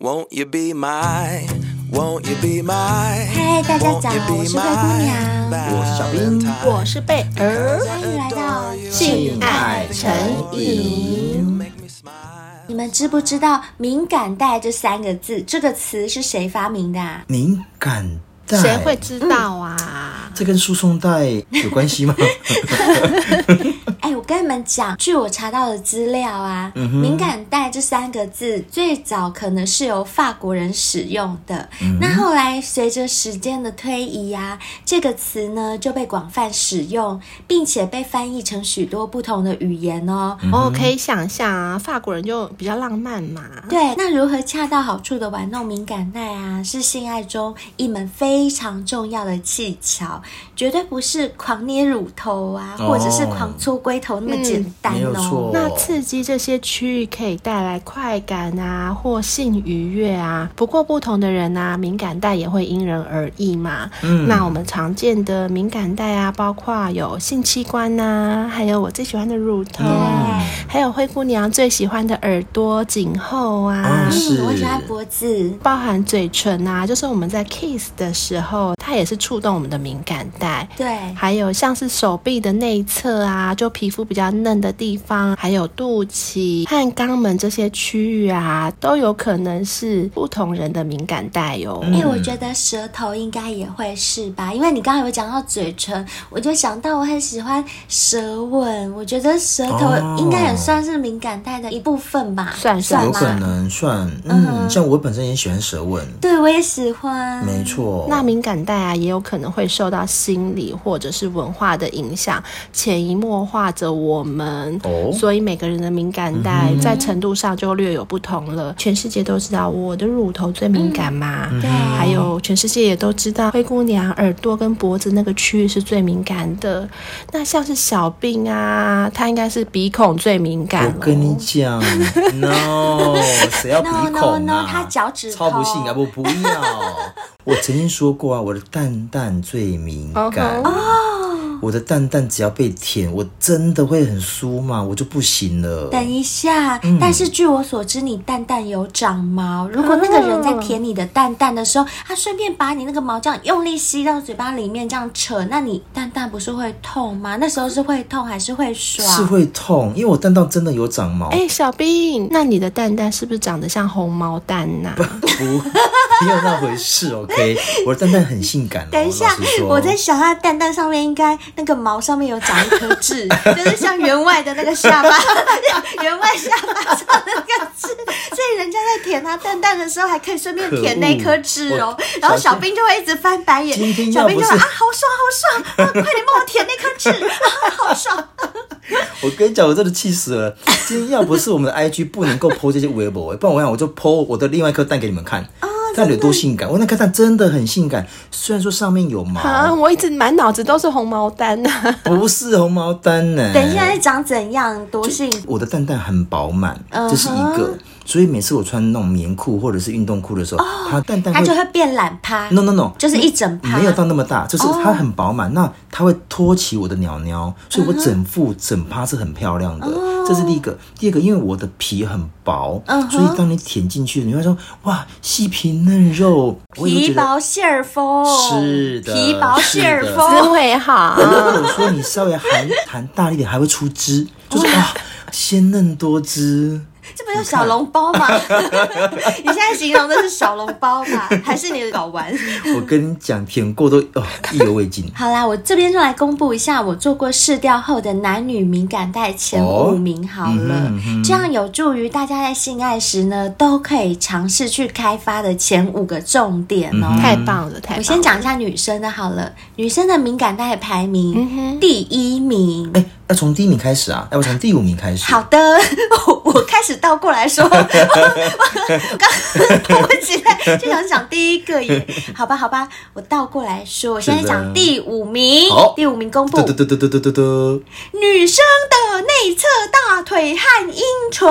Won't you be my, won't you be my? 嗨，大家早，我是灰姑娘，我是小冰，我是贝儿，欢迎来到性爱成瘾。你们知不知道“敏感带”这三个字，这个词是谁发明的啊？敏感带，谁会知道啊？嗯、这跟输送带有关系吗？哎，我跟你们讲，据我查到的资料啊，嗯、敏感带这三个字最早可能是由法国人使用的。嗯、那后来随着时间的推移啊，这个词呢就被广泛使用，并且被翻译成许多不同的语言哦。嗯、哦，可以想象啊，法国人就比较浪漫嘛。对，那如何恰到好处的玩弄敏感带啊，是性爱中一门非常重要的技巧，绝对不是狂捏乳头啊，哦、或者是狂搓龟头那么简单哦。嗯、那刺激这些区域可以带来快感啊，或性愉悦啊。不过不同的人啊，敏感带也会因人而异嘛。嗯，那我们常见的敏感带啊，包括有性器官呐、啊，还有我最喜欢的乳头，嗯、还有灰姑娘最喜欢的耳朵、颈后啊。嗯，我喜欢脖子，包含嘴唇啊，就是我们在 kiss 的时候，它也是触动我们的敏感带。对，还有像是手臂的内侧啊，就皮肤比较嫩的地方，还有肚脐和肛门这些区域啊，都有可能是不同人的敏感带哟。因为我觉得舌头应该也会是吧？因为你刚刚有讲到嘴唇，我就想到我很喜欢舌吻，我觉得舌头应该也算是敏感带的一部分吧？算算有可能算。嗯，像我本身也喜欢舌吻，对我也喜欢，没错。那敏感带啊，也有可能会受到心理或者是文化的影响，潜移默化着我们。哦，所以每个人的敏感带在程度上就略有不同了。全世界都知道我的乳头最敏感嘛？对。还有全世界也都知道灰姑娘耳朵跟脖子那个区域是最敏感的。那像是小病啊，她应该是鼻孔最敏感。我跟你讲，no，谁要鼻孔啊？No, no, no, 他脚趾超不性感，我不要。我曾经说过啊，我的蛋蛋最敏感。哦。我的蛋蛋只要被舔，我真的会很酥嘛，我就不行了。等一下，嗯、但是据我所知，你蛋蛋有长毛。如果那个人在舔你的蛋蛋的时候，他顺便把你那个毛这样用力吸到嘴巴里面，这样扯，那你蛋蛋不是会痛吗？那时候是会痛还是会爽？是会痛，因为我蛋蛋真的有长毛。哎、欸，小兵，那你的蛋蛋是不是长得像红毛蛋呐、啊？不，不，没有那回事。OK，我的蛋蛋很性感、哦。等一下，我在想，他蛋蛋上面应该。那个毛上面有长一颗痣，就是像员外的那个下巴，员外下巴上的那个痣，所以人家在舔他蛋蛋的时候，还可以顺便舔那颗痣哦。然后小兵就会一直翻白眼，小兵就说啊，好爽好爽，啊、快点帮我舔那颗痣，啊，好爽。我跟你讲，我真的气死了。今天要不是我们的 IG 不能够 po 这些微博，不然我想我就 po 我的另外一颗蛋给你们看。看有多性感！我那颗蛋真的很性感，虽然说上面有毛。啊，我一直满脑子都是红毛丹呐、啊。不是红毛丹呢、欸。等一下，长怎样？多性？我的蛋蛋很饱满，这是一个。Uh huh. 所以每次我穿那种棉裤或者是运动裤的时候，它、oh, 蛋蛋它就会变懒趴。No no no，就是一整趴，没有到那么大，就是它很饱满。Oh. 那它会托起我的鸟鸟，所以我整副整趴是很漂亮的。Oh. 这是第一个。第二个，因为我的皮很薄，uh huh. 所以当你舔进去，你会说哇，细皮嫩肉，皮薄馅儿丰。是的，皮薄馅儿丰，滋味好。如果说你稍微含含大力点，还会出汁，就是哇，鲜嫩多汁。这不就小笼包吗？你现在形容的是小笼包吧？还是你的睾丸？我跟你讲，舔过都哦意犹未尽。好啦，我这边就来公布一下我做过试调后的男女敏感带前五名好了，哦嗯嗯、这样有助于大家在性爱时呢都可以尝试去开发的前五个重点哦。太棒了，太棒了！我先讲一下女生的好了，女生的敏感带排名、嗯、第一名。欸要从第一名开始啊！要我从第五名开始。好的，我 我开始倒过来说，我刚迫不及待就想讲第一个耶。好吧，好吧，我倒过来说，我现在讲第五名。好，第五名公布。嘟嘟嘟嘟嘟嘟嘟。女生的内侧大腿和阴唇。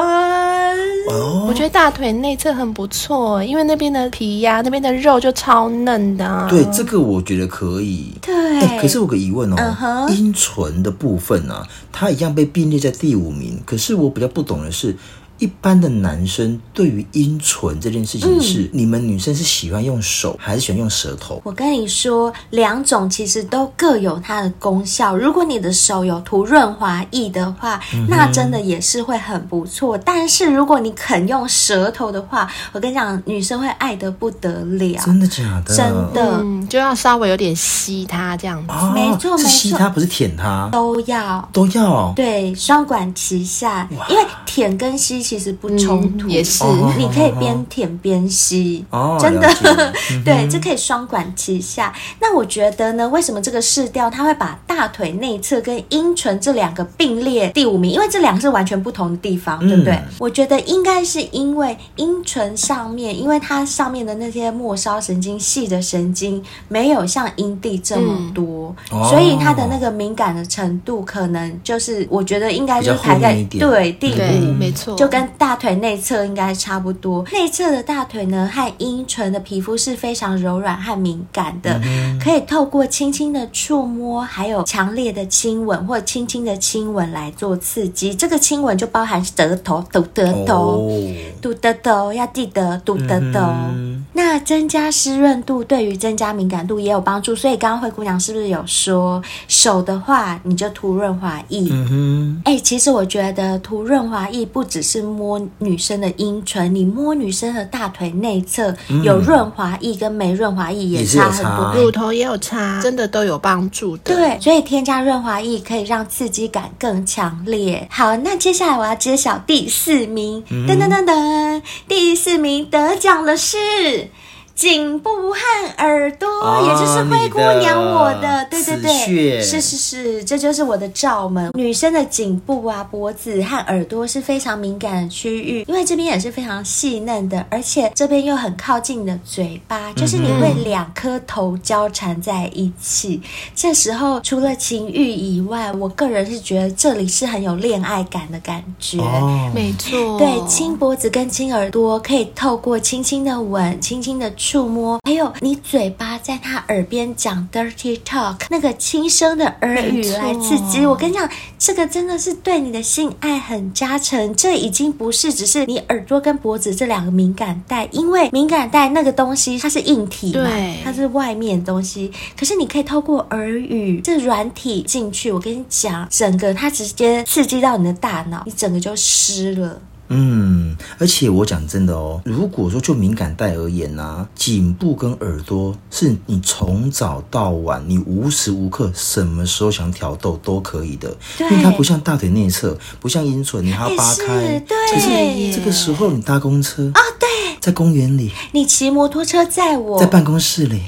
哦，我觉得大腿内侧很不错，因为那边的皮呀、啊，那边的肉就超嫩的、啊。对，这个我觉得可以。对、欸。可是我有个疑问哦，阴、uh huh、唇的部分呢、啊？他一样被并列在第五名，可是我比较不懂的是，一般的男生对于阴唇这件事情是，嗯、你们女生是喜欢用手还是喜欢用舌头？我跟你说，两种其实都各有它的功效。如果你的手有涂润滑液的话，嗯、那真的也是会很不错。但是如果你肯用舌头的话，我跟你讲，女生会爱得不得了。真的假的？真的，嗯，就要稍微有点吸它这样子。哦、没错，没错，吸它不是舔它，都要都要。对，双管齐下，因为舔跟吸其实不冲突，嗯、也是，你可以边舔边吸，哦、真的，嗯、对，这可以双管齐下。那我觉得呢，为什么这个试调它会把大腿内侧跟阴唇这两个并列第五名？因为这两个是完全不同的地方，对不对？嗯、我觉得应该是因为阴唇上面，因为它上面的那些末梢神经细的神经没有像阴蒂这么多，嗯、所以它的那个敏感的程度可能就是，我觉得应该就是排在对第五，没错，就跟大腿内侧应该差不多。内侧的大腿呢，和阴唇的皮肤是非常柔软和敏感的，嗯、可以透过轻轻的触摸，还有强烈的亲吻或轻轻的亲吻来做刺激。这个亲吻就包含舌头、嘟得头、嘟得头，要记得嘟得头。嗯、那增加湿润度对于增加敏感度也有帮助。所以刚刚灰姑娘是不是有说，手的话你就涂润滑液？哎、嗯哼欸，其实我觉得涂润滑液不只是摸女生的阴唇，你摸女生的大腿内侧、嗯、有润滑液跟没润滑液也差很多，乳头也有差，真的都有帮助的。对，所以添加润滑液可以让刺激感更强烈。好，那接下来我要揭晓第四名，噔噔噔噔，第四名得奖的是。颈部和耳朵，哦、也就是灰姑娘我的，对对对，是是是，这就是我的罩门。女生的颈部啊、脖子和耳朵是非常敏感的区域，因为这边也是非常细嫩的，而且这边又很靠近你的嘴巴，就是你会两颗头交缠在一起。嗯、这时候除了情欲以外，我个人是觉得这里是很有恋爱感的感觉。哦、没错，对，亲脖子跟亲耳朵，可以透过轻轻的吻、轻轻的。触摸，还有你嘴巴在他耳边讲 dirty talk，那个轻声的耳语来刺激。我跟你讲，这个真的是对你的性爱很加成。这已经不是只是你耳朵跟脖子这两个敏感带，因为敏感带那个东西它是硬体嘛，对它是外面的东西。可是你可以透过耳语这软体进去，我跟你讲，整个它直接刺激到你的大脑，你整个就湿了。嗯，而且我讲真的哦，如果说就敏感带而言呢、啊，颈部跟耳朵是你从早到晚，你无时无刻什么时候想挑逗都可以的，因为它不像大腿内侧，不像阴唇，你还要扒开。对，可是这个时候你搭公车啊，对，在公园里，你骑摩托车载我，在办公室里。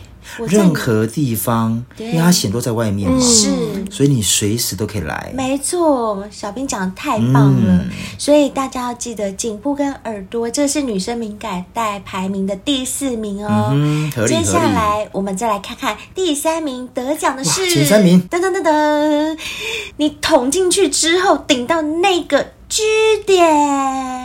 任何地方，对因为它显露在外面嘛，是，所以你随时都可以来。没错，小兵讲的太棒了，嗯、所以大家要记得颈部跟耳朵，这是女生敏感带排名的第四名哦。嗯、接下来我们再来看看第三名得奖的是前三名，噔噔噔噔，你捅进去之后顶到那个。G 点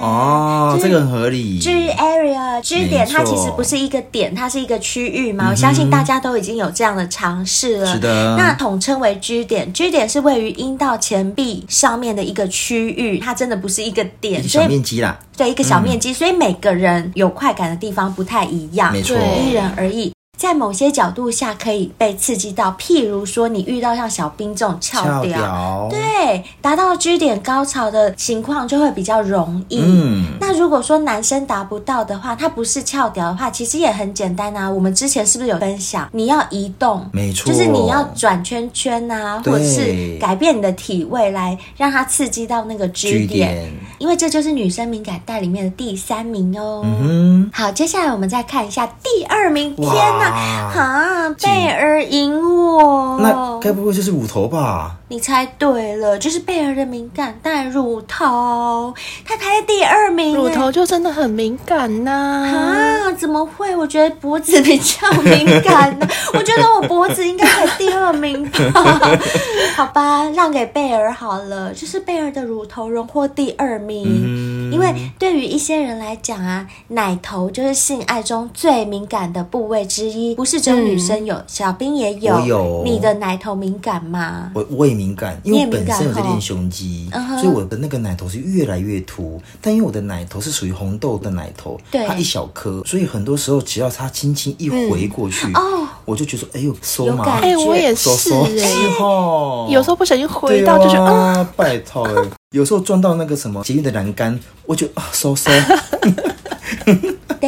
哦，这个很合理。支 area 支点它其实不是一个点，它是一个区域嘛。我相信大家都已经有这样的尝试了。是的。那统称为支点支点是位于阴道前壁上面的一个区域，它真的不是一个点，小面积啦。对，一个小面积，所以每个人有快感的地方不太一样，没错，因人而异。在某些角度下可以被刺激到，譬如说你遇到像小兵这种翘屌，翘对，达到 G 点高潮的情况就会比较容易。嗯，那如果说男生达不到的话，他不是翘屌的话，其实也很简单啊。我们之前是不是有分享？你要移动，没错，就是你要转圈圈啊，或者是改变你的体位来让它刺激到那个 G 点点，因为这就是女生敏感带里面的第三名哦。嗯，好，接下来我们再看一下第二名，天哪！啊！贝尔赢我，那该不会就是五头吧？你猜对了，就是贝儿的敏感带乳头，他排在第二名。乳头就真的很敏感呐！啊，怎么会？我觉得脖子比较敏感呢。我觉得我脖子应该排第二名吧？好吧，让给贝儿好了。就是贝儿的乳头荣获第二名，嗯、因为对于一些人来讲啊，奶头就是性爱中最敏感的部位之一。不是只有女生有，嗯、小兵也有。我有。你的奶头敏感吗？我我也。敏感，因为我本身有在练胸肌，所以我的那个奶头是越来越凸。但因为我的奶头是属于红豆的奶头，它一小颗，所以很多时候只要它轻轻一回过去，哦，我就觉得哎呦，收嘛，哎，我也是，之后有时候不小心回到就是啊，拜托，有时候撞到那个什么捷运的栏杆，我就啊，收收。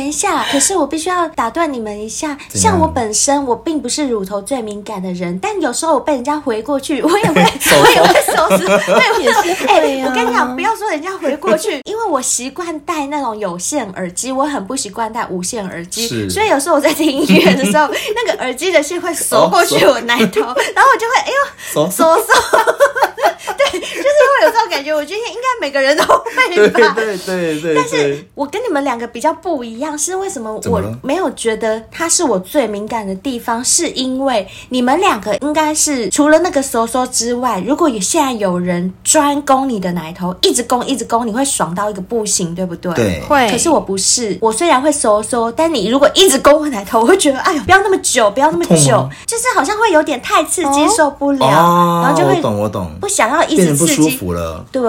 一下，可是我必须要打断你们一下。像我本身，我并不是乳头最敏感的人，但有时候我被人家回过去，我也会，我也会收拾。对，我也是。哎、我跟你讲，不要说人家回过去，因为我习惯戴那种有线耳机，我很不习惯戴无线耳机。所以有时候我在听音乐的时候，那个耳机的线会缩过去我奶头，然后我就会哎呦，缩缩。对，就是会有这种感觉。我觉得应该每个人都会吧。对对对对。但是我跟你们两个比较不一样，是为什么我没有觉得它是我最敏感的地方？是因为你们两个应该是除了那个收缩之外，如果有现在有人专攻你的奶头，一直攻一直攻，你会爽到一个不行，对不对？对，会。可是我不是，我虽然会收缩，但你如果一直攻我奶头，我会觉得哎呦，不要那么久，不要那么久，就是好像会有点太刺激，受不了，然后就会我懂我懂，不想要一直刺激，不舒服了。对，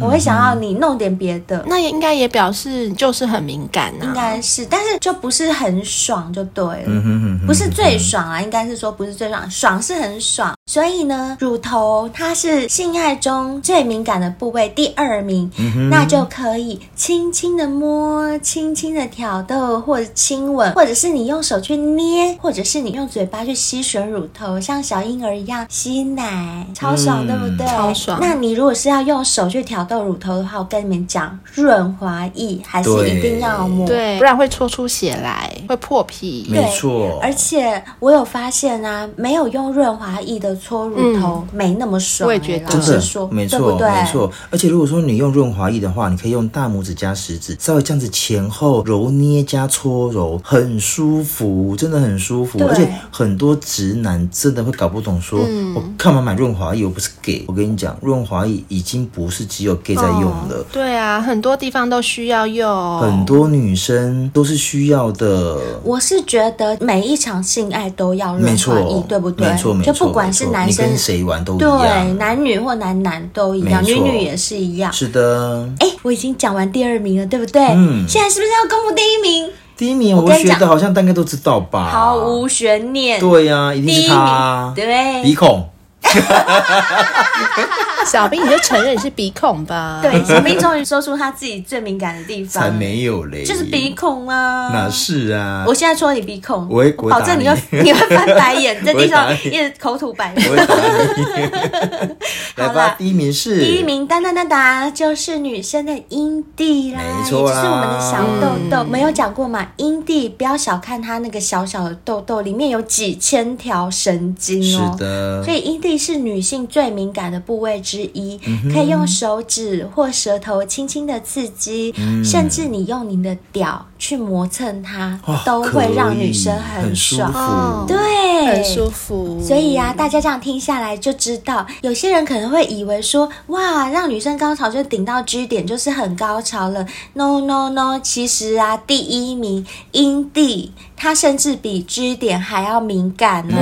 我会想要你弄点别的，那也应该也表示就是很敏感啊，应该是，但是就不是很爽就对了，不是最爽啊，应该是说不是最爽，爽是很爽。所以呢，乳头它是性爱中最敏感的部位，第二名，那就可以轻轻的摸，轻轻的挑逗或者亲吻，或者是你用手去捏，或者是你用嘴巴去吸吮乳头，像小婴儿一样吸奶，超爽，对不对？超爽。那你如果是要用手去挑逗乳头的话，我跟你们讲，润滑液还是一定要抹，对，不然会搓出血来，会破皮。没错。而且我有发现啊，没有用润滑液的搓乳头没那么爽。我也觉得，真的说，没错，没错。而且如果说你用润滑液的话，你可以用大拇指加食指，稍微这样子前后揉捏加搓揉，很舒服，真的很舒服。而且很多直男真的会搞不懂，说我干嘛买润滑液？我不是 gay。我跟你讲，润滑液已经不是只有 gay 在用了。对啊，很多地方都需要用，很多女生都是需要的。我是觉得每一场性爱都要润滑液，对不对？没错，没错。就不管是男生。跟谁玩都一样，对，男女或男男都一样，女女也是一样。是的，哎，我已经讲完第二名了，对不对？嗯，现在是不是要公布第一名？第一名，我觉得好像大概都知道吧，毫无悬念。对呀，一定是他，对，鼻孔。小兵，你就承认你是鼻孔吧？对，小兵终于说出他自己最敏感的地方。才没有嘞，就是鼻孔啊！哪是啊？我现在戳你鼻孔，我会，我保证你会，你会翻白眼，在地上一直口吐白沫。来吧，第一名是第一名，当当当当，就是女生的阴蒂啦，没错啦，就是我们的小豆豆。没有讲过嘛？阴蒂不要小看它那个小小的豆豆，里面有几千条神经哦。是的，所以阴蒂是女性最敏感的部位之一，可以用手指或舌头轻轻的刺激，甚至你用你的屌去磨蹭它，都会让女生很爽，对，很舒服。所以啊，大家这样听下来就知道，有些人可能会以为说，哇，让女生高潮就顶到 G 点就是很高潮了。No No No，其实啊，第一名阴蒂，它甚至比 G 点还要敏感呢。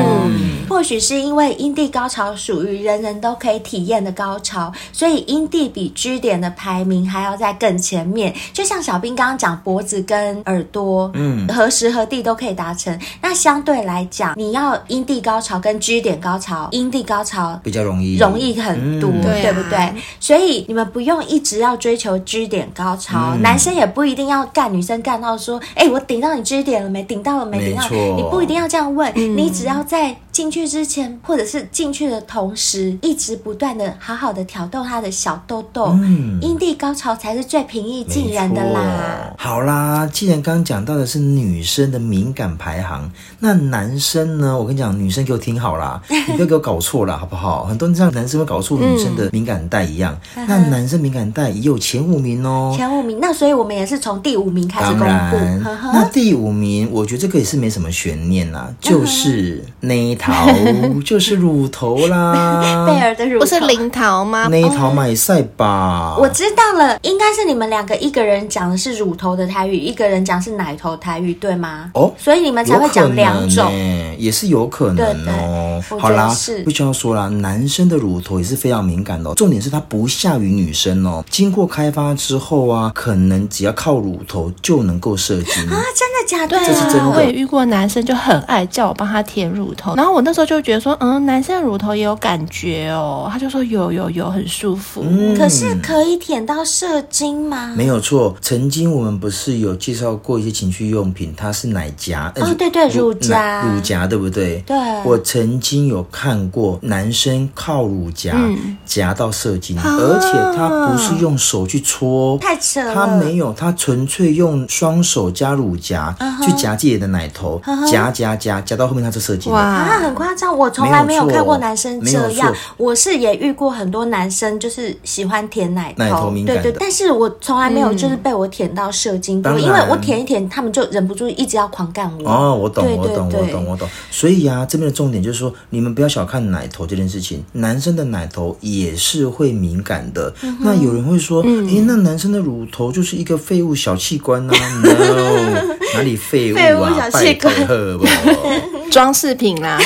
或许是因为阴蒂高潮属于人人都可以体验的高潮，所以阴蒂比 G 点的排名还要在更前面。就像小兵刚刚讲，脖子跟耳朵，嗯，何时何地都可以达成。那相对来讲，你要阴蒂高潮跟 G 点高潮，阴蒂高潮比较容易，容易很多，嗯、对不对？所以你们不用一直要追求 G 点高潮，嗯、男生也不一定要干女生干到说，哎，我顶到你 G 点了没？顶到了没？顶到？错你不一定要这样问，嗯、你只要在。进去之前，或者是进去的同时，一直不断的好好的挑逗他的小豆豆，嗯，阴蒂高潮才是最平易近人的啦。好啦，既然刚刚讲到的是女生的敏感排行，那男生呢？我跟你讲，女生给我听好啦，你不要给我搞错了，好不好？很多人这样男生会搞错女生的敏感带一样，嗯、那男生敏感带也有前五名哦，前五名。那所以我们也是从第五名开始公布。当然，那第五名，我觉得这个也是没什么悬念啦，就是那一台。桃就是乳头啦，贝尔的乳头不是零桃吗？那一桃买赛吧。我知道了，应该是你们两个，一个人讲的是乳头的台语，一个人讲是奶头台语，对吗？哦，所以你们才会讲两种，欸、也是有可能哦。对对好啦，是必须要说啦，男生的乳头也是非常敏感的，重点是它不下于女生哦。经过开发之后啊，可能只要靠乳头就能够射精啊？真的假的？对、啊，这是真的。我也遇过男生就很爱叫我帮他舔乳头，然后我那时候就觉得说，嗯，男生的乳头也有感觉哦。他就说有有有，很舒服。嗯、可是可以舔到射精吗？没有错，曾经我们不是有介绍过一些情趣用品，它是奶夹哦，对对，乳夹，乳夹对不对？对。我曾经有看过男生靠乳夹夹到射精，嗯、而且他不是用手去搓，太扯了。他没有，他纯粹用双手加乳夹、uh-huh. 去夹自己的奶头，夹夹夹夹到后面他就射精了。哇，那很夸张，我从来没有看过男生这样。我是也遇过很多男生，就是喜欢舔奶头。对对，但是我从来没有就是被我舔到射精过，因为我舔一舔，他们就忍不住一直要狂干我。哦，我懂，我懂，我懂，我懂。所以啊，这边的重点就是说，你们不要小看奶头这件事情，男生的奶头也是会敏感的。嗯、那有人会说，哎、那男生的乳头就是一个废物小器官啊？No，哪里废物啊？废物小器官，装饰品啦。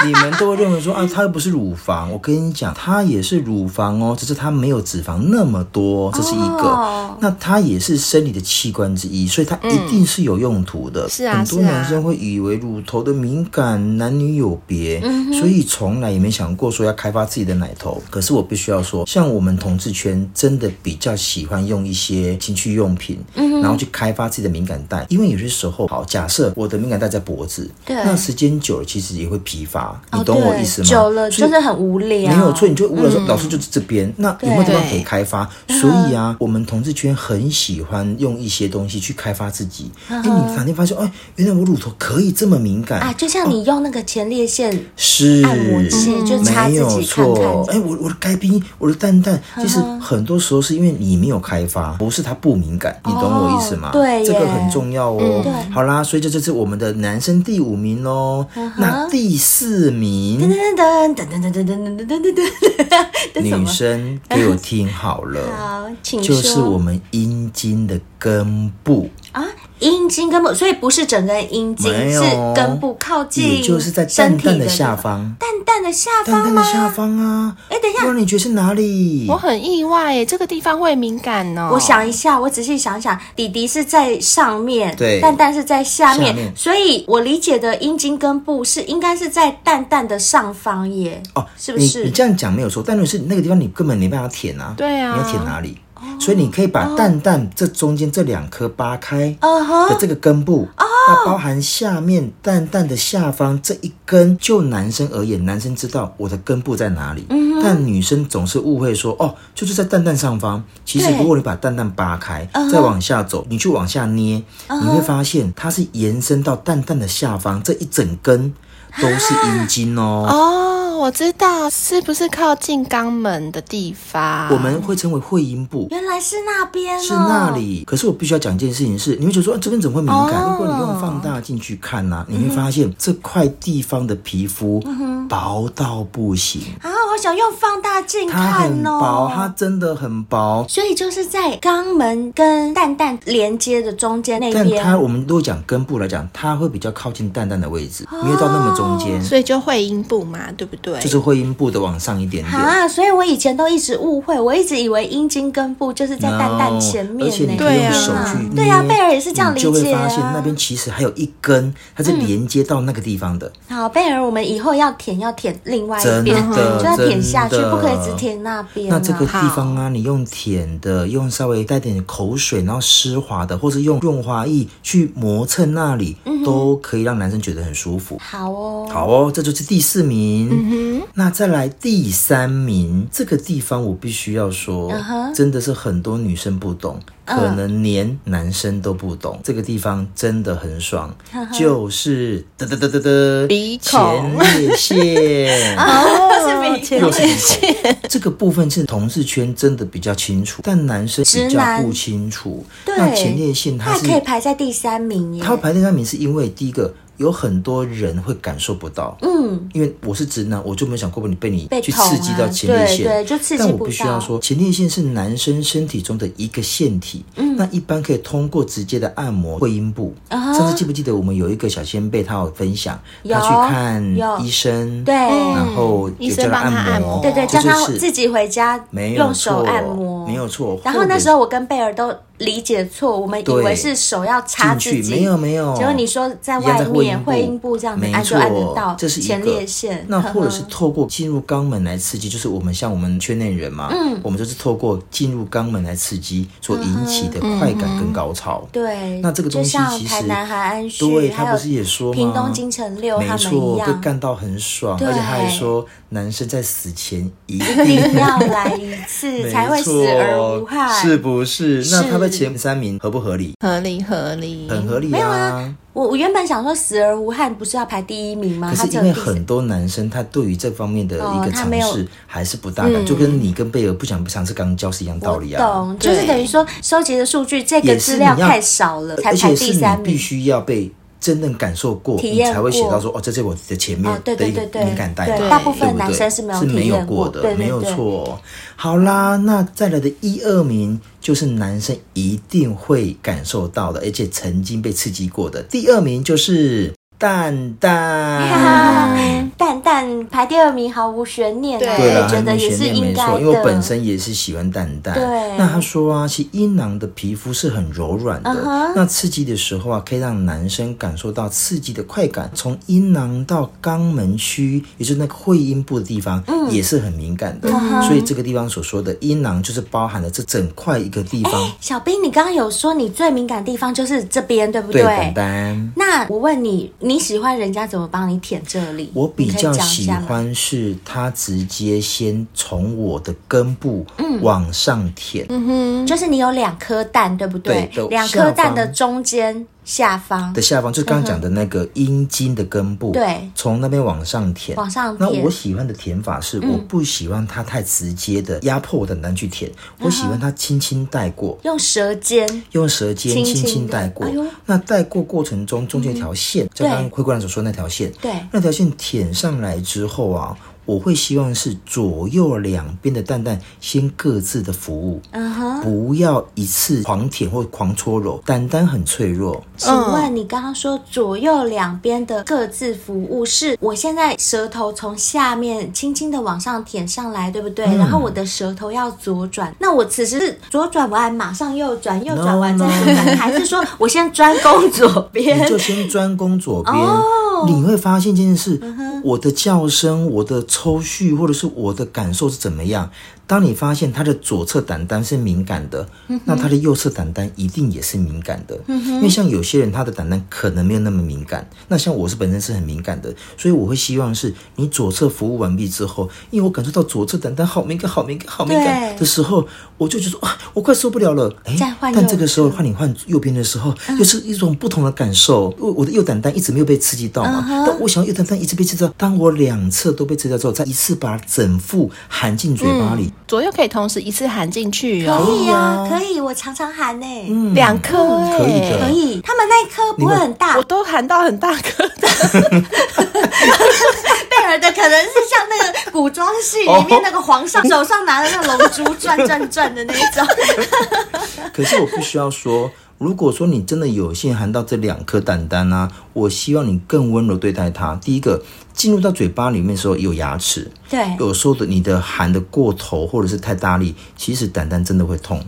你们都会认为说啊，它又不是乳房。我跟你讲，它也是乳房哦，只是它没有脂肪那么多，这是一个。Oh. 那它也是生理的器官之一，所以它一定是有用途的。是、嗯、啊，很多男生会以为乳头的敏感男女有别、嗯，所以从来也没想过说要开发自己的奶头。可是我必须要说，像我们同志圈真的比较喜欢用一些情趣用品，嗯，然后去开发自己的敏感带，因为有些时候，好，假设我的敏感带在脖子，对，那时间久了其实也会疲乏。你懂我意思吗？哦、久了就是很无聊，没有错，你就无聊说，老师就是这边、嗯，那有没有地方可以开发？所以啊，我们同志圈很喜欢用一些东西去开发自己。哎、嗯，你反正发现，哎，原来我乳头可以这么敏感啊？就像你用那个前列腺是按摩器，嗯、就擦自己看看没有错。哎，我我的该冰，我的蛋蛋，其实很多时候是因为你没有开发，不是它不敏感。你懂我意思吗？哦、对，这个很重要哦。好啦，所以这就是我们的男生第五名哦。嗯、那第四。四名，女生给我听好了，好，请，就是我们阴茎的根部啊。阴茎根部，所以不是整个阴茎，是根部靠近，也就是在蛋蛋的下方。蛋蛋的下方吗？蛋蛋的下方啊！哎，等一下，不然你觉得是哪里？我很意外耶，这个地方会敏感哦。我想一下，我仔细想想，弟弟是在上面，对，蛋蛋是在下面，下面，所以我理解的阴茎根部是应该是在蛋蛋的上方耶。哦，是不是？你，你这样讲没有错，但是那个地方你根本没办法舔啊。对啊，你要舔哪里？所以你可以把蛋蛋这中间这两颗扒开的这个根部，那包含下面蛋蛋的下方这一根。就男生而言，男生知道我的根部在哪里，但女生总是误会说哦，就是在蛋蛋上方。其实如果你把蛋蛋扒开，再往下走，你去往下捏，你会发现它是延伸到蛋蛋的下方，这一整根都是阴茎哦。我知道是不是靠近肛门的地方？我们会称为会阴部。原来是那边、哦，是那里。可是我必须要讲一件事情是，你会觉得说、啊、这边怎么会敏感？哦、如果你用放大镜去看呐、啊，你会发现这块地方的皮肤薄到不行。啊，我想用放大镜看哦。它很薄，它真的很薄。所以就是在肛门跟蛋蛋连接的中间那边。但它我们如果讲根部来讲，它会比较靠近蛋蛋的位置，没有到那么中间，所以就会阴部嘛，对不对？对，就是会阴部的往上一点点。啊，所以我以前都一直误会，我一直以为阴茎根部就是在蛋蛋前面，而且你可以用手去捏，对啊，贝尔也是这样理解，就会发现那边其实还有一根，它是连接到那个地方的。嗯、好，贝尔，我们以后要舔要舔另外一边，就要舔下去，不可以只舔那边、啊。那这个地方啊，你用舔的，用稍微带点口水，然后湿滑的，或是用润滑液去磨蹭那里、嗯，都可以让男生觉得很舒服。好哦，好哦，这就是第四名。嗯那再来第三名，这个地方我必须要说，uh-huh. 真的是很多女生不懂，可能连男生都不懂。Uh. 这个地方真的很爽，uh-huh. 就是哒哒哒哒哒，鼻孔前列腺 哦，是前列腺。这个部分是同志圈真的比较清楚，但男生比较不清楚。那前列腺它是可以排在第三名耶，它排第三名是因为第一个。有很多人会感受不到，嗯，因为我是直男，我就没有想过你被你被去刺激到前列腺，啊、对，对，就刺激不到。但我必须要说，前列腺是男生身体中的一个腺体，嗯，那一般可以通过直接的按摩会阴部。啊、上次记不记得我们有一个小先辈，他有分享，他去看医生，对，然后医生帮他按摩，对对，叫他自己回家用手按摩，没有错。然后那时候我跟贝尔都。理解错，我们以为是手要插自己，没有没有。结果你说在外面会阴部这样子按就按得到，这是前列腺。那或者是透过进入肛门来刺激，就是我们像我们圈内人嘛，嗯，我们就是透过进入肛门来刺激所引起的快感跟高潮。对，那这个东西其实台南韩安旭，对他不是也说吗？屏东金城六他们一样，被干到很爽，而且他还说男生在死前一定 要来一次才会死而无憾，是不是？那他在前三名。合不合理？合理，合理，很合理啊！没有啊，我我原本想说死而无憾不是要排第一名吗？可是因为很多男生他对于这方面的一个尝试还是不大敢，就跟你跟贝尔不想不尝试刚交是一样道理啊。懂，就是等于说收集的数据这个资料太少了，才排第三名。必须要被真正感受过，你才会写到说哦，这是我的前面的一个敏感带，大部分男生是没有是没有过的，没有错。好啦，那再来的一二名。就是男生一定会感受到的，而且曾经被刺激过的。第二名就是蛋蛋，蛋蛋排第二名毫无悬念，对，觉得也是应该的。因为我本身也是喜欢蛋蛋。对，那他说啊，其实阴囊的皮肤是很柔软的，那刺激的时候啊，可以让男生感受到刺激的快感。从阴囊到肛门区，也就是那个会阴部的地方，也是很敏感的。所以这个地方所说的阴囊，就是包含了这整块一个地方。小兵，你刚刚有说你最敏感的地方就是这边，对不对？蛋蛋。那我问你。你喜欢人家怎么帮你舔这里？我比较喜欢是他直接先从我的根部往上舔，嗯哼，就是你有两颗蛋，对不对？对，两颗蛋的中间。下方。的下方，就刚刚讲的那个阴茎的根部，对，从那边往上舔，往上舔。那我喜欢的舔法是，我不喜欢它太直接的压迫我的蛋去舔，我喜欢它轻轻带过，用舌尖，用舌尖轻轻带过。那带过过程中，中间一条线，就刚刚灰姑娘所说那条线，对，那条线舔上来之后啊。我会希望是左右两边的蛋蛋先各自的服务，嗯哼，不要一次狂舔或狂搓揉，蛋蛋很脆弱。请问你刚刚说左右两边的各自服务，是我现在舌头从下面轻轻的往上舔上来，对不对？然后我的舌头要左转，那我此时是左转完马上右转，右转完再左转，还是说我先专攻左边？你就先专攻左边，你会发现这件事。我的叫声，我的抽搐，或者是我的感受是怎么样？当你发现他的左侧胆丹是敏感的，嗯、那他的右侧胆丹一定也是敏感的。嗯、因为像有些人他的胆丹可能没有那么敏感，那像我是本身是很敏感的，所以我会希望是你左侧服务完毕之后，因为我感受到左侧胆丹好敏感、好敏感、好敏感的时候，我就觉得啊，我快受不了了。哎，但这个时候换你换右边的时候，又是一种不同的感受。我我的右胆丹一直没有被刺激到嘛，但我想要右胆丹一直被刺激到。当我两侧都被刺激到之后，再一次把整副含进嘴巴里。嗯左右可以同时一次含进去哦，可以啊，可以，我常常含呢，两颗可以的，可以。他们那一颗不会很大，我都含到很大颗的。贝尔的可能是像那个古装戏里面那个皇上 手上拿的那龙珠转转转的那一种。可是我必须要说。如果说你真的有幸含到这两颗蛋蛋啊，我希望你更温柔对待它。第一个，进入到嘴巴里面的时候有牙齿，对，有时候的你的含的过头或者是太大力，其实蛋蛋真的会痛。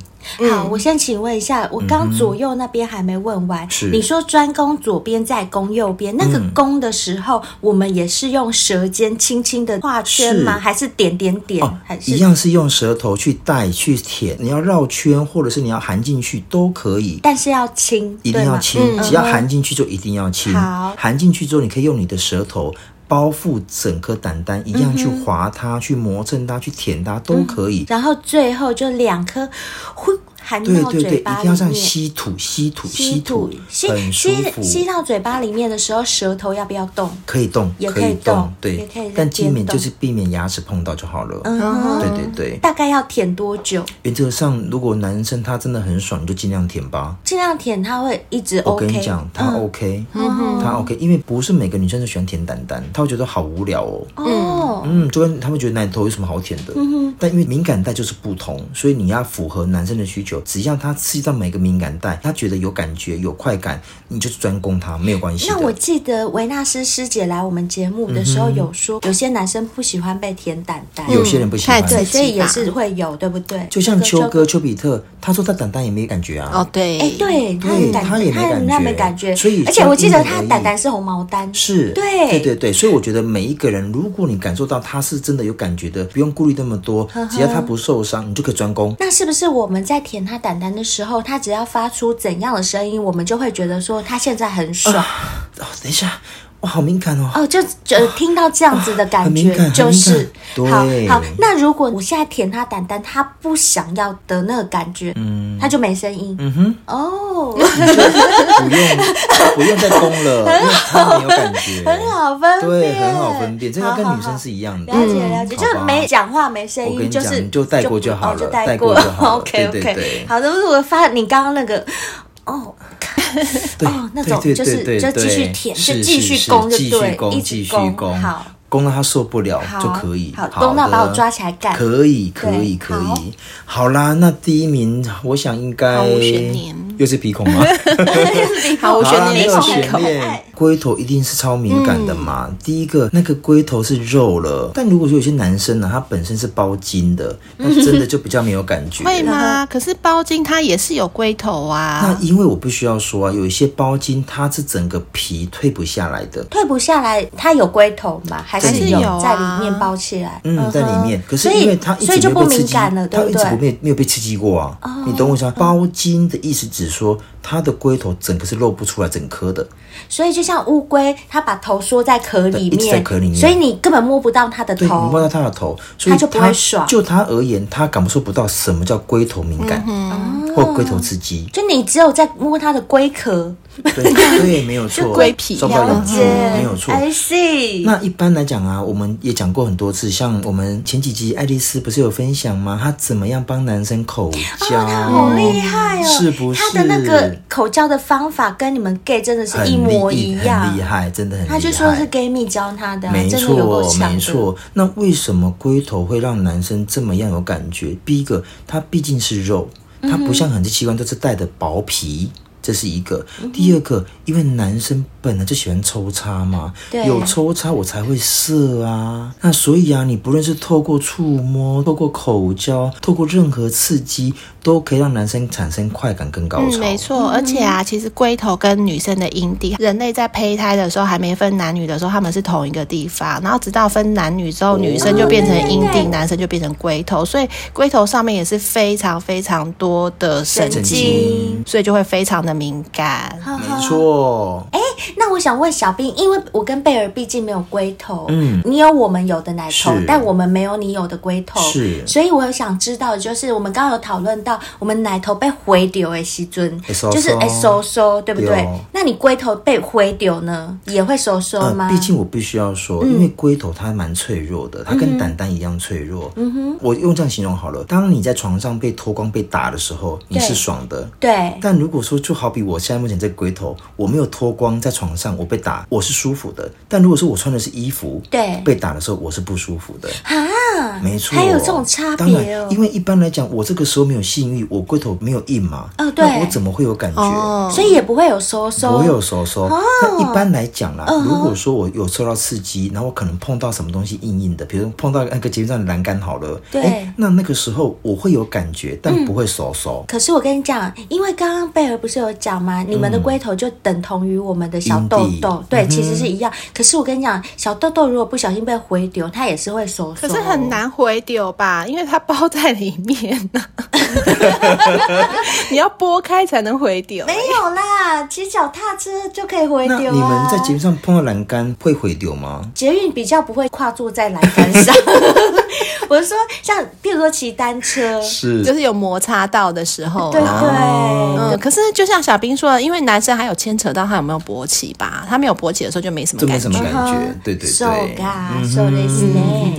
好，我先请问一下，我刚左右那边还没问完。是，你说专攻左边再攻右边，那个攻的时候，我们也是用舌尖轻轻的画圈吗？还是点点点？还是一样是用舌头去带去舔？你要绕圈，或者是你要含进去都可以，但是要轻，一定要轻，只要含进去就一定要轻。好，含进去之后，你可以用你的舌头。包覆整颗胆丹，一样去划它、嗯、去磨蹭它、去舔它都可以。然后最后就两颗，含对对对，到嘴巴里面，一定要这样吸吐吸吐吸吐，吸很舒吸服。吸到嘴巴里面的时候，舌头要不要动？可以动，也可以动动，对也可以，但避免就是避免牙齿碰到就好了。嗯，对对对，大概要舔多久？原则上，如果男生他真的很爽，你就尽量舔吧。尽量舔，他会一直 OK。我跟你讲，他 OK，他 OK，因为不是每个女生都喜欢舔蛋蛋，他会觉得好无聊哦。哦，嗯，就跟他们觉得奶头有什么好舔的？但因为敏感带就是不同，所以你要符合男生的需求。只要他刺激到每个敏感带，他觉得有感觉、有快感，你就是专攻他，没有关系的。那我记得维纳斯师姐来我们节目的时候有说，有些男生不喜欢被舔蛋蛋，有些人不喜欢，对，所以也是会有，对不对？就像秋哥丘比特，他说他胆蛋也没感觉啊。哦，对，哎，对，他很感，他也没感觉，他没感觉。所以，而且我记得他胆蛋是红毛丹，是，对，对对对。所以我觉得每一个人，如果你感受到他是真的有感觉的，不用顾虑那么多，只要他不受伤，你就可以专攻。那是不是我们在舔他蛋蛋的时候，他只要发出怎样的声音，我们就会觉得说他现在很爽？等一下。哇，好敏感哦！哦，就就听到这样子的感觉，哦、就是好好。那如果我现在舔他胆胆，他不想要的那个感觉，嗯，他就没声音。嗯哼，哦，不用不用再攻了，因为他没有感觉，很好分辨，对，很好分辨，这个跟女生是一样的。了解了解，就是没讲话没声音，就是就带过就好了，就带过就好。OK OK，好的，如果发你刚刚那个，哦。哦，那种就是就继续舔，就继续攻，就对，一直攻，好，攻到他受不了就可以，好，攻到把我抓起来干，可以，可以，可以，好啦，那第一名，我想应该又是鼻孔吗？毫无悬念，没有悬念。龟头一定是超敏感的嘛？嗯、第一个，那个龟头是肉了，但如果说有些男生呢，他本身是包茎的，那真的就比较没有感觉。会吗？可是包茎它也是有龟头啊。那因为我必须要说啊，有一些包茎它是整个皮退不下来的，退不下来，它有龟头吗？还是有在里面包起来？嗯，在里面。可是因为它一直没有被刺激，所以就不敏感了，对不对？它一直没有没有被刺激过啊。哦、你懂我意思吗？包茎的意思只说它的龟头整个是露不出来整颗的。所以就像乌龟，它把头缩在壳里面，在壳里面，所以你根本摸不到它的头，摸不到它的头，所以它就不会爽。就它而言，它感受不到什么叫龟头敏感，嗯、或龟头刺激。就你只有在摸它的龟壳。对 对，没有错，龟皮受不了痒，没有错。I see。那一般来讲啊，我们也讲过很多次，像我们前几集爱丽丝不是有分享吗？她怎么样帮男生口交？哦，她好厉害哦！是不是？她的那个口交的方法跟你们 gay 真的是一模一样，很厉害，真的很厉害。他就说是 gay 蜜教他的，没错，没错。那为什么龟头会让男生这么样有感觉？第一个，它毕竟是肉，它不像很多器官都是带的薄皮。这是一个，第二个，因为男生本来就喜欢抽插嘛，对有抽插我才会射啊。那所以啊，你不论是透过触摸、透过口交、透过任何刺激，都可以让男生产生快感跟高潮。嗯、没错，而且啊，其实龟头跟女生的阴蒂，人类在胚胎的时候还没分男女的时候，他们是同一个地方。然后直到分男女之后，女生就变成阴蒂，男生就变成龟头。所以龟头上面也是非常非常多的神经，经所以就会非常的。敏感，没错。哎，那我想问小兵，因为我跟贝尔毕竟没有龟头，嗯，你有我们有的奶头，但我们没有你有的龟头，是。所以我想知道，就是我们刚刚有讨论到，我们奶头被回丢的时候，就是哎收收，对不对？那你龟头被回丢呢，也会收收吗？毕竟我必须要说，因为龟头它蛮脆弱的，它跟胆蛋一样脆弱。嗯哼，我用这样形容好了。当你在床上被脱光被打的时候，你是爽的，对。但如果说就好比我现在目前这个龟头，我没有脱光在床上，我被打，我是舒服的。但如果说我穿的是衣服，对，被打的时候我是不舒服的。啊，没错，还有这种差别哦。当然，因为一般来讲，我这个时候没有性欲，我龟头没有硬嘛，哦，对，那我怎么会有感觉？哦，所以也不会有收缩，不会有收收。那一般来讲啦，如果说我有受到刺激，然后我可能碰到什么东西硬硬的，比如碰到那个捷运上的栏杆好了，对，那那个时候我会有感觉，但不会收收。可是我跟你讲，因为刚刚贝儿不是有讲吗？你们。的龟头就等同于我们的小豆豆，对，其实是一样。可是我跟你讲，小豆豆如果不小心被回丢，它也是会收缩。可是很难回丢吧？因为它包在里面呢。你要拨开才能回丢。没有啦，骑脚踏车就可以回丢啊。你们在捷运上碰到栏杆会回丢吗？捷运比较不会跨坐在栏杆上。我是说，像比如说骑单车，是就是有摩擦到的时候，对对。嗯，可是就像小兵说的，因为男生还有牵扯到他有没有勃起吧，他没有勃起的时候就没什么感觉，就没什么感觉，对对对。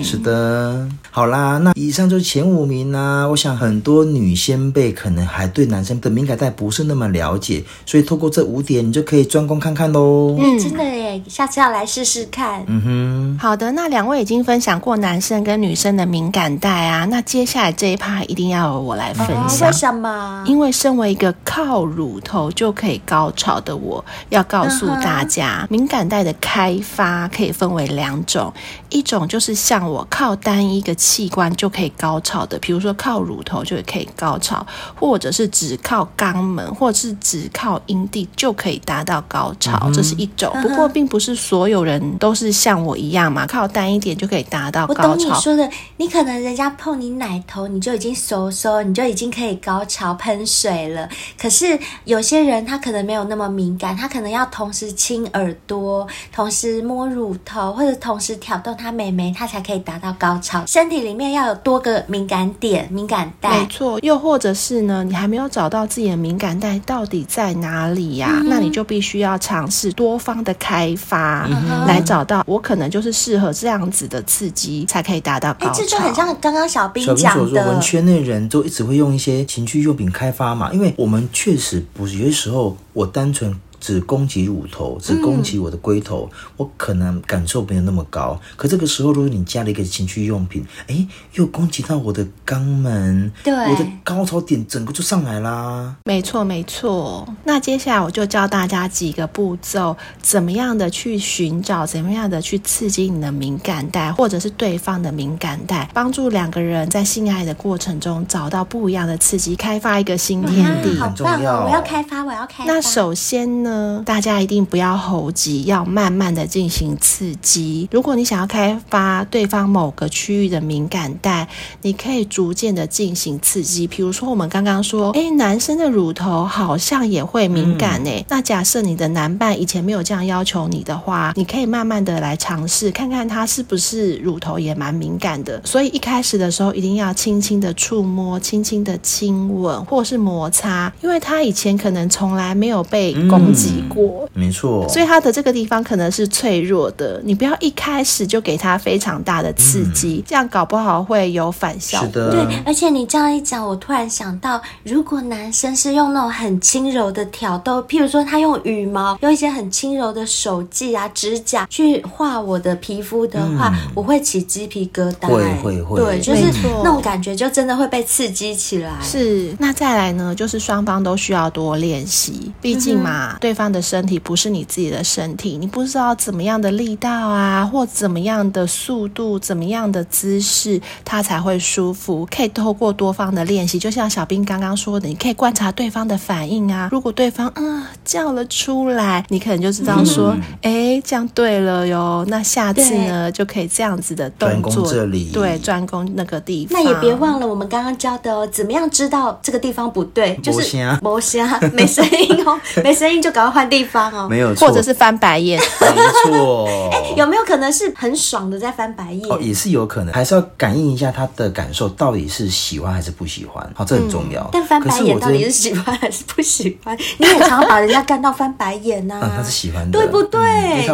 是的，好啦，那以上就是前五名啦。我想很多女先辈可能还对男生的敏感带不是那么了解，所以透过这五点，你就可以专攻看看喽。嗯，真的耶，下次要来试试看。嗯哼，好的，那两位已经分享过男生跟女生的敏感带啊，那接下来这一趴一定要由我来分享。为什么？因为身为一个靠乳头就可以高潮的我，要告诉大家，敏感带的开发可以分为两种，一种就是像我靠单一个器官就可以高潮的，比如说靠乳头就可以高潮，或者是只靠肛门，或者是只靠阴蒂就可以达到高潮，嗯、这是一种。不过并不是所有人都是像我一样嘛，靠单一点就可以达到高潮。我懂你说的，你可能人家碰你奶头，你就已经收收，你就已经可以高潮喷水了。可是有些人他可能没有那么敏感，他可能要同时亲耳朵，同时摸乳头，或者同时挑逗他妹妹，他才可以达到高潮。身体里面要有多个敏感点、敏感带。没错，又或者是呢，你还没有找到自己的敏感带到底在哪里呀、啊？嗯、那你就必须要尝试多方的开发，嗯、来找到我可能就是适合这样子的刺激，才可以达到高潮。这就很像刚刚小兵讲的，小兵所说，文圈内人都一直会用一些情趣用品开发嘛，因为我们确实不是有些时候我单纯。只攻击乳头，只攻击我的龟头，嗯、我可能感受没有那么高。可这个时候，如果你加了一个情趣用品，哎，又攻击到我的肛门，对，我的高潮点整个就上来啦。没错，没错。那接下来我就教大家几个步骤，怎么样的去寻找，怎么样的去刺激你的敏感带，或者是对方的敏感带，帮助两个人在性爱的过程中找到不一样的刺激，开发一个新天地。好棒哦！我要开发，我要开发。那首先呢？大家一定不要猴急，要慢慢的进行刺激。如果你想要开发对方某个区域的敏感带，你可以逐渐的进行刺激。比如说，我们刚刚说，诶，男生的乳头好像也会敏感诶。嗯、那假设你的男伴以前没有这样要求你的话，你可以慢慢的来尝试，看看他是不是乳头也蛮敏感的。所以一开始的时候，一定要轻轻的触摸，轻轻的亲吻，或是摩擦，因为他以前可能从来没有被攻击。挤过，没错，所以他的这个地方可能是脆弱的，你不要一开始就给他非常大的刺激，嗯、这样搞不好会有反效果。是的，对，而且你这样一讲，我突然想到，如果男生是用那种很轻柔的挑逗，譬如说他用羽毛，用一些很轻柔的手技啊、指甲去画我的皮肤的话，嗯、我会起鸡皮疙瘩。会会会，对，就是那种感觉，就真的会被刺激起来。是，那再来呢，就是双方都需要多练习，毕竟嘛，对。对方的身体不是你自己的身体，你不知道怎么样的力道啊，或怎么样的速度，怎么样的姿势，他才会舒服。可以透过多方的练习，就像小兵刚刚说的，你可以观察对方的反应啊。如果对方嗯叫了出来，你可能就知道说，哎、嗯，这样对了哟。那下次呢，就可以这样子的动作，这里对，专攻那个地方。那也别忘了我们刚刚教的哦，怎么样知道这个地方不对？就是没声，没声音哦，没声音就搞。要换地方哦，没有错，或者是翻白眼，没错。哎，有没有可能是很爽的在翻白眼？哦，也是有可能，还是要感应一下他的感受，到底是喜欢还是不喜欢？好，这很重要。但翻白眼到底是喜欢还是不喜欢？你也常常把人家干到翻白眼呐。嗯，他是喜欢的，对不对？那你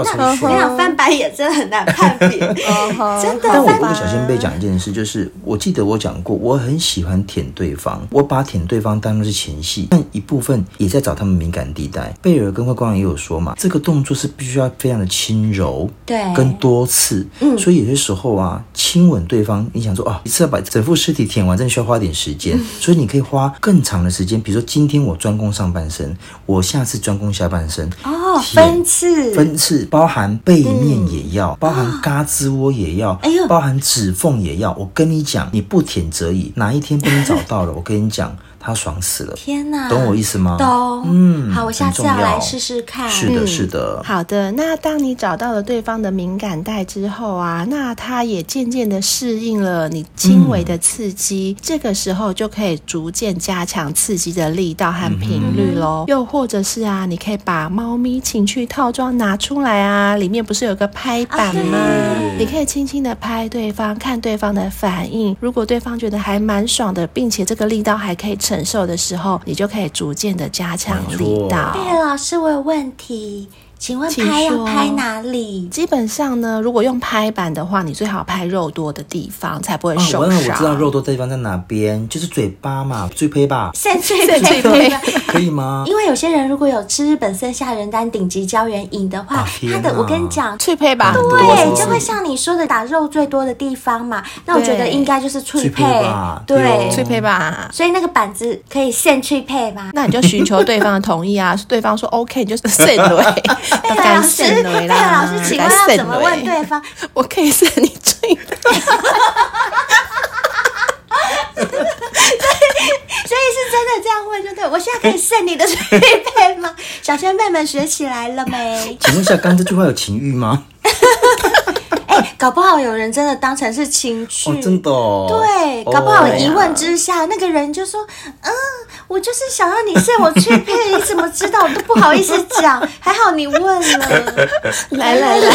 讲，翻白眼真的很难判别，真的。但我跟小心被讲一件事，就是我记得我讲过，我很喜欢舔对方，我把舔对方当作是前戏，但一部分也在找他们敏感地带。贝尔跟慧光也有说嘛，这个动作是必须要非常的轻柔，对，跟多次，嗯，所以有些时候啊，亲吻对方，你想说啊，一次要把整副尸体舔完，真的需要花点时间，嗯、所以你可以花更长的时间，比如说今天我专攻上半身，我下次专攻下半身，哦，分次，分次，包含背面也要，嗯、包含嘎吱窝也要，哎呦，包含指缝也要。我跟你讲，你不舔则已，哪一天被你找到了，我跟你讲。他爽死了！天哪，懂我意思吗？懂。嗯，好，我下次要来试试看。是的，是的。好的，那当你找到了对方的敏感带之后啊，那他也渐渐的适应了你轻微的刺激，嗯、这个时候就可以逐渐加强刺激的力道和频率喽。嗯、又或者是啊，你可以把猫咪情趣套装拿出来啊，里面不是有个拍板吗？啊、你可以轻轻的拍对方，看对方的反应。如果对方觉得还蛮爽的，并且这个力道还可以承受的时候，你就可以逐渐的加强力道。对了，老师，我有问题。请问拍要拍哪里？基本上呢，如果用拍板的话，你最好拍肉多的地方，才不会受伤。哦，我知道肉多的地方在哪边，就是嘴巴嘛，最胚吧？现最配可以吗？因为有些人如果有吃日本森下仁丹顶级胶原饮的话，它的我跟你讲，脆配吧？对，就会像你说的打肉最多的地方嘛。那我觉得应该就是脆配，对，脆配吧。所以那个板子可以现脆配吧？那你就寻求对方的同意啊，对方说 OK，你就 现对。贝尔老师，贝尔老师，请问要怎么问对方？我可以是你最配。所以是真的这样问，就对。我现在可以剩你的最配吗？小仙妹们学起来了没？请问一下，刚这句话有情欲吗？搞不好有人真的当成是情趣，哦、真的、哦。对，搞不好一问之下，哦、那个人就说：“嗯，我就是想让你是我去配，你怎么知道？我都不好意思讲，还好你问了。”来来来，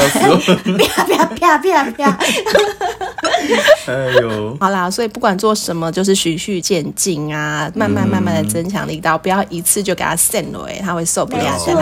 啪啪啪啪啪！哎呦，好啦，所以不管做什么，就是循序渐进啊，慢慢慢慢的增强力道，嗯、不要一次就给他陷了，他会受不了的。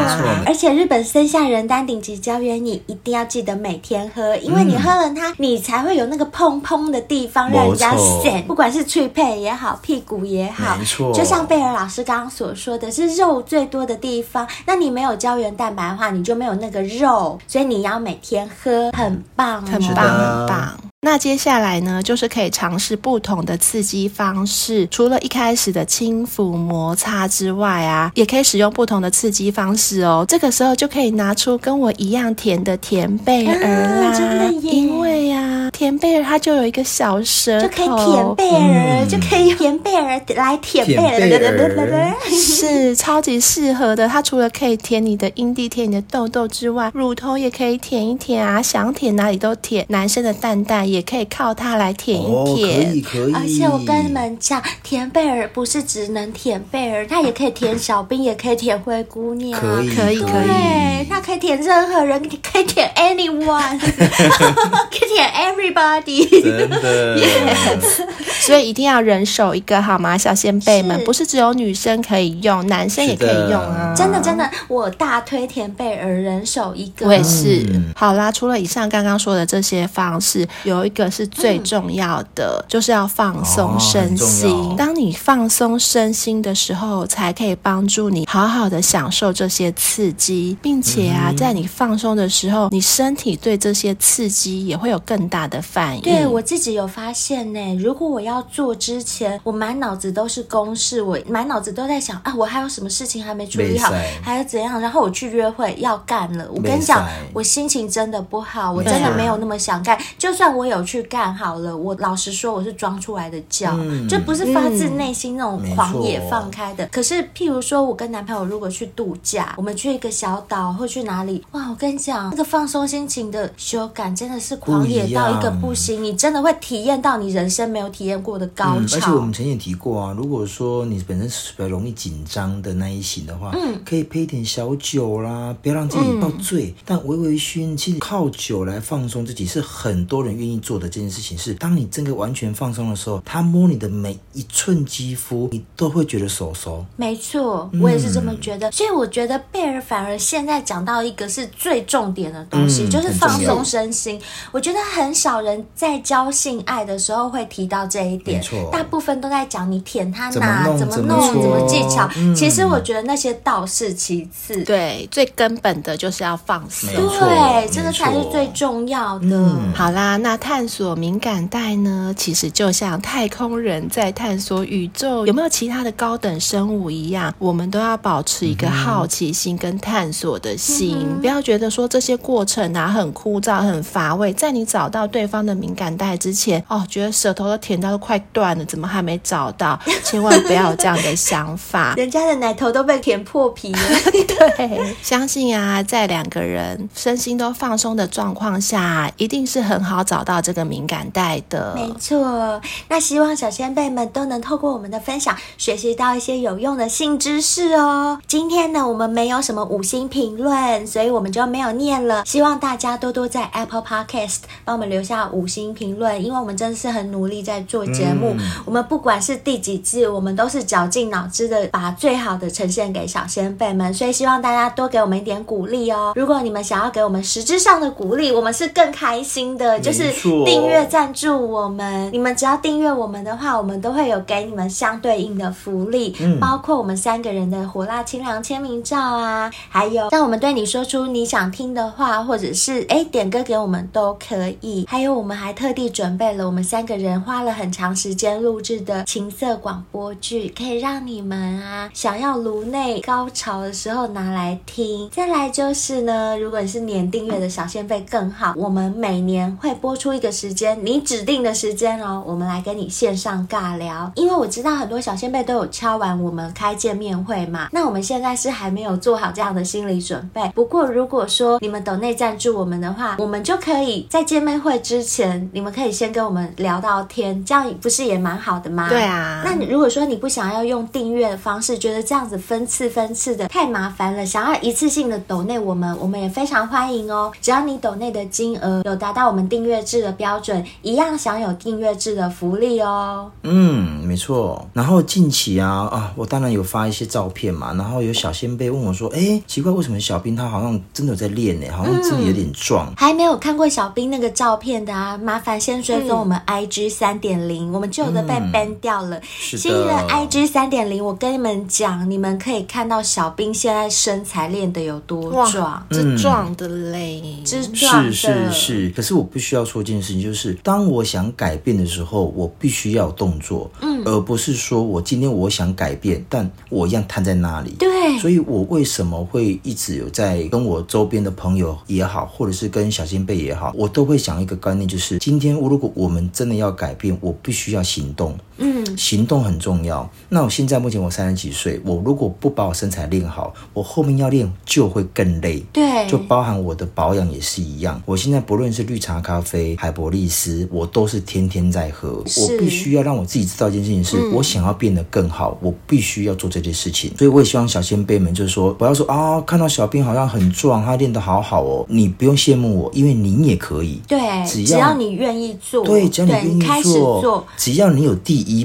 而且日本森下人丹顶级胶原你一定要记得每天喝，因为你喝了它，你才会有那个砰砰的地方让人家显，不管是去配也好，屁股也好，没错。就像贝尔老师刚刚所说的是肉最多的地方，那你没有胶原蛋白的话，你就没有那个肉，所以你要每天喝，很棒，很棒，很棒。那接下来呢，就是可以尝试不同的刺激方式。除了一开始的轻抚摩擦之外啊，也可以使用不同的刺激方式哦。这个时候就可以拿出跟我一样甜的甜贝儿啦，啊、真的耶，因为呀、啊，甜贝儿它就有一个小舌头，就可以舔贝儿，嗯、就可以甜贝儿来舔贝儿，是超级适合的。它除了可以舔你的阴蒂、舔你的痘痘之外，乳头也可以舔一舔啊，想舔哪里都舔。男生的蛋蛋。也可以靠它来舔一舔，哦、可以可以。而且我跟你们讲，舔贝儿不是只能舔贝儿，它也可以舔小兵，也可以舔灰姑娘，可以可以可以。对，它可以舔任何人，可以舔 anyone，可以舔 everybody。真的。Yes 所以一定要人手一个好吗，小仙贝们？不是只有女生可以用，男生也可以用啊。真的真的，我大推舔贝儿，人手一个。我也是。嗯、好啦，除了以上刚刚说的这些方式，有。有一个是最重要的，嗯、就是要放松身心。哦、当你放松身心的时候，才可以帮助你好好的享受这些刺激，并且啊，嗯、在你放松的时候，你身体对这些刺激也会有更大的反应。对，我自己有发现呢，如果我要做之前，我满脑子都是公事，我满脑子都在想啊，我还有什么事情还没处理好，还有怎样，然后我去约会要干了，我跟你讲，我心情真的不好，我真的没有那么想干，就算我。有去干好了，我老实说，我是装出来的叫，嗯、就不是发自内心那种狂野放开的。嗯、可是，譬如说，我跟男朋友如果去度假，我们去一个小岛或去哪里，哇，我跟你讲，那个放松心情的修感真的是狂野到一个不行，你真的会体验到你人生没有体验过的高潮。嗯、而且我们曾经也提过啊，如果说你本身是比较容易紧张的那一型的话，嗯，可以配一点小酒啦，不要让自己到醉，嗯、但微微醺，其实靠酒来放松自己是很多人愿意做的这件事情是，当你真的完全放松的时候，他摸你的每一寸肌肤，你都会觉得手熟。没错，我也是这么觉得。嗯、所以我觉得贝尔反而现在讲到一个是最重点的东西，嗯、就是放松身心。我觉得很少人在教性爱的时候会提到这一点，大部分都在讲你舔他哪，怎么弄，怎么，技巧。嗯、其实我觉得那些倒是其次，对，最根本的就是要放松。对，这个才是最重要的。嗯、好啦，那探索。敏感带呢，其实就像太空人在探索宇宙有没有其他的高等生物一样，我们都要保持一个好奇心跟探索的心，嗯、不要觉得说这些过程啊很枯燥、很乏味。在你找到对对方的敏感带之前，哦，觉得舌头都舔到都快断了，怎么还没找到？千万不要有这样的想法。人家的奶头都被舔破皮了。对，相信啊，在两个人身心都放松的状况下，一定是很好找到这个敏感带的。没错，那希望小仙贝们都能透过我们的分享，学习到一些有用的性知识哦。今天呢，我们没有什么五星评论，所以我们就没有念了。希望大家多多在 Apple Podcast 帮我们留下五星评论，因为我们真的是很努力在做节目。嗯、我们不管是第几季，我们都是绞尽脑汁的把最好的呈现给小仙贝们，所以希望大家多给我们一点鼓励哦。如果你们想要给我们实质上的鼓励，我们是更开心的，就是订阅赞助我们。你们只要订阅我们的话，我们都会有给你们相对应的福利，嗯、包括我们三个人的火辣清凉签名照啊，还有让我们对你说出你想听的话，或者是哎点歌给我们都可以。还有我们还特地准备了我们三个人花了很长时间录制的情色广播剧，可以让你们啊想要颅内高潮的时候拿来听。再来就是呢，如果你是年订阅的小仙贝更好，我们每年会播出一个时间，你指定的时间哦，我们来跟你线上尬聊。因为我知道很多小仙辈都有敲完我们开见面会嘛，那我们现在是还没有做好这样的心理准备。不过如果说你们抖内赞助我们的话，我们就可以在见面会之前，你们可以先跟我们聊到天，这样不是也蛮好的吗？对啊。那如果说你不想要用订阅的方式，觉得这样子分次分次的太麻烦了，想要一次性的抖内我们，我们也非常欢迎哦。只要你抖内的金额有达到我们订阅制的标准，一样享有订阅制的福利哦。嗯，没错。然后近期啊啊，我当然有发一些照片嘛，然后有小仙贝问我说：“哎，奇怪，为什么小兵他好像真的有在练呢？好像真的有点壮。嗯”还没有看过小兵那个照片的啊，麻烦先追踪我们 IG 三点零，我们旧的被 ban 掉了。是的。新的 IG 三点零，我跟你们讲，你们可以看到小兵现在身材练得有多壮，这壮的嘞，是壮的。是是是。可是我不需要说一件事情，就是当我想改变的时候，我必须要有动作，嗯，而不是说我今天我想改变，但我一样瘫在那里。对。所以我为什么会一直有在跟我周边的朋友也好，或者是跟小先辈也好，我都会想一个观念，就是今天如果我们真的要改变，我必须要行动。嗯，行动很重要。那我现在目前我三十几岁，我如果不把我身材练好，我后面要练就会更累。对，就包含我的保养也是一样。我现在不论是绿茶咖啡、海博利斯，我都是天天在喝。我必须要让我自己知道一件事情是，是、嗯、我想要变得更好，我必须要做这件事情。所以我也希望小仙贝们就是说，不要说啊，看到小兵好像很壮，他练得好好哦，你不用羡慕我，因为你也可以。对，只要，你愿意做，对，只要你愿意做，做，只要你有第一。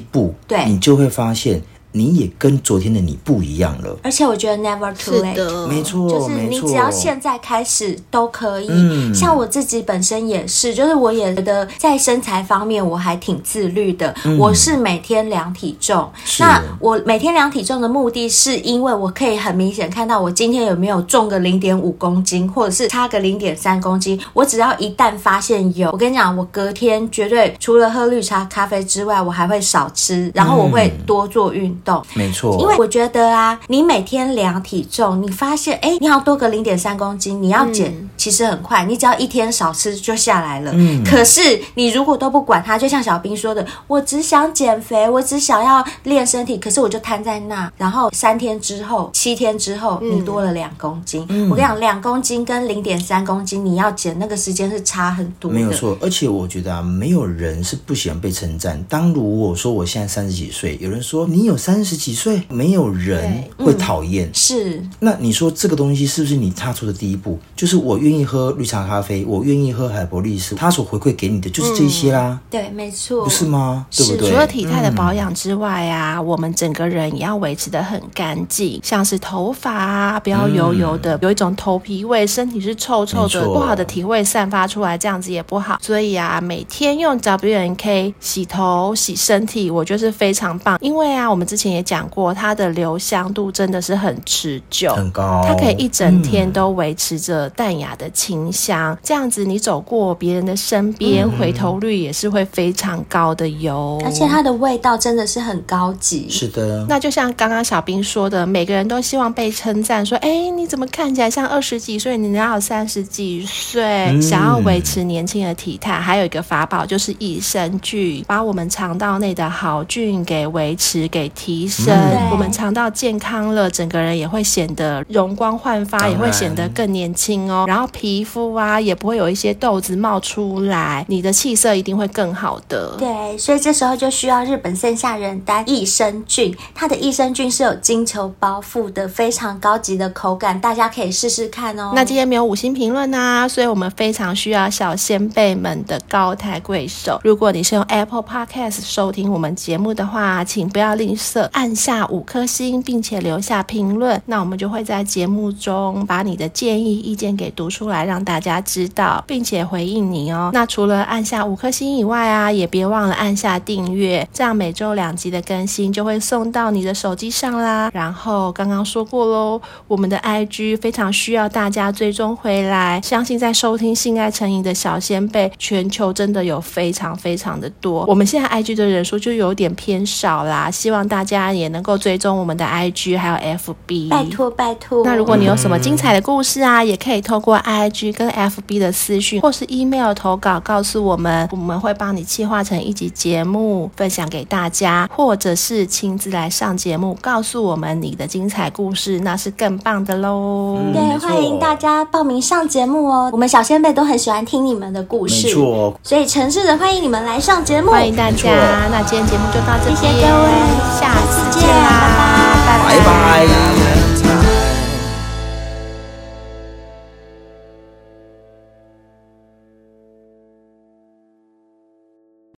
对，你就会发现。你也跟昨天的你不一样了，而且我觉得 never too late，没错，就是你只要现在开始都可以。嗯，像我自己本身也是，就是我也觉得在身材方面我还挺自律的。嗯，我是每天量体重，那我每天量体重的目的是因为我可以很明显看到我今天有没有重个零点五公斤，或者是差个零点三公斤。我只要一旦发现有，我跟你讲，我隔天绝对除了喝绿茶咖啡之外，我还会少吃，然后我会多做运动。没错，因为我觉得啊，你每天量体重，你发现哎，你要多个零点三公斤，你要减其实很快，你只要一天少吃就下来了。嗯，可是你如果都不管它，就像小兵说的，我只想减肥，我只想要练身体，可是我就瘫在那，然后三天之后、七天之后，你多了两公斤。嗯，我跟你讲，两公斤跟零点三公斤，你要减那个时间是差很多的。没有错，而且我觉得啊，没有人是不喜欢被称赞。当如果说我现在三十几岁，有人说你有三。三十几岁，没有人会讨厌。是，那你说这个东西是不是你踏出的第一步？就是我愿意喝绿茶咖啡，我愿意喝海博利斯，他所回馈给你的就是这些啦。对，没错，不是吗？对不对？除了体态的保养之外啊，我们整个人也要维持的很干净，像是头发啊，不要油油的，有一种头皮味，身体是臭臭的，不好的体味散发出来，这样子也不好。所以啊，每天用 W N K 洗头、洗身体，我觉得是非常棒。因为啊，我们之之前也讲过，它的留香度真的是很持久，很高，它可以一整天都维持着淡雅的清香。嗯、这样子，你走过别人的身边，嗯、回头率也是会非常高的哟。而且它的味道真的是很高级。是的，那就像刚刚小兵说的，每个人都希望被称赞，说：“哎，你怎么看起来像二十几岁？你哪有三十几岁？”嗯、想要维持年轻的体态，还有一个法宝就是益生菌，把我们肠道内的好菌给维持、给提升。嗯、我们肠道健康了，整个人也会显得容光焕发，也会显得更年轻哦。然后皮肤啊，也不会有一些痘子冒出来，你的气色一定会更好的。对，所以这时候就需要日本线下人丹益生菌，它的益生菌是有金球包覆的，非常高级的口感，大家可以试试看哦。那今天没有五星评论啊，所以我们非常需要小先辈们的高抬贵手。如果你是用 Apple Podcast 收听我们节目的话，请不要吝啬，按下五颗星，并且留下评论，那我们就会在节目中把你的建议意见给读出来，让大家知道，并且回应你哦。那除了按下五颗星以外啊，也别忘了按下订阅，这样每周两集的更新就会送到你的手机上啦。然后刚刚说过喽，我们的 IG 非常需要大家追踪回来，相信在收听性爱成瘾的小仙辈，全球真的有非常非常的多。我们现在 IG 的人数就有点偏少啦，希望大家也能够追踪我们的 IG 还有 FB，拜托拜托。那如果你有什么精彩的故事啊，也可以透过 IG 跟 FB 的私讯或是 email 投稿告诉我们，我们会帮你企划成一集节目分享给大家，或者是亲自来上节目告诉我们你的精彩故事，那是更棒的喽。嗯、对，欢迎大家报名上节目哦，我们小仙辈都很喜欢听你们的故事，没错，所以诚挚的欢迎你们来上节目，欢迎大家。那今天节目就到这里，谢谢各位，下次见啦，拜拜。拜拜。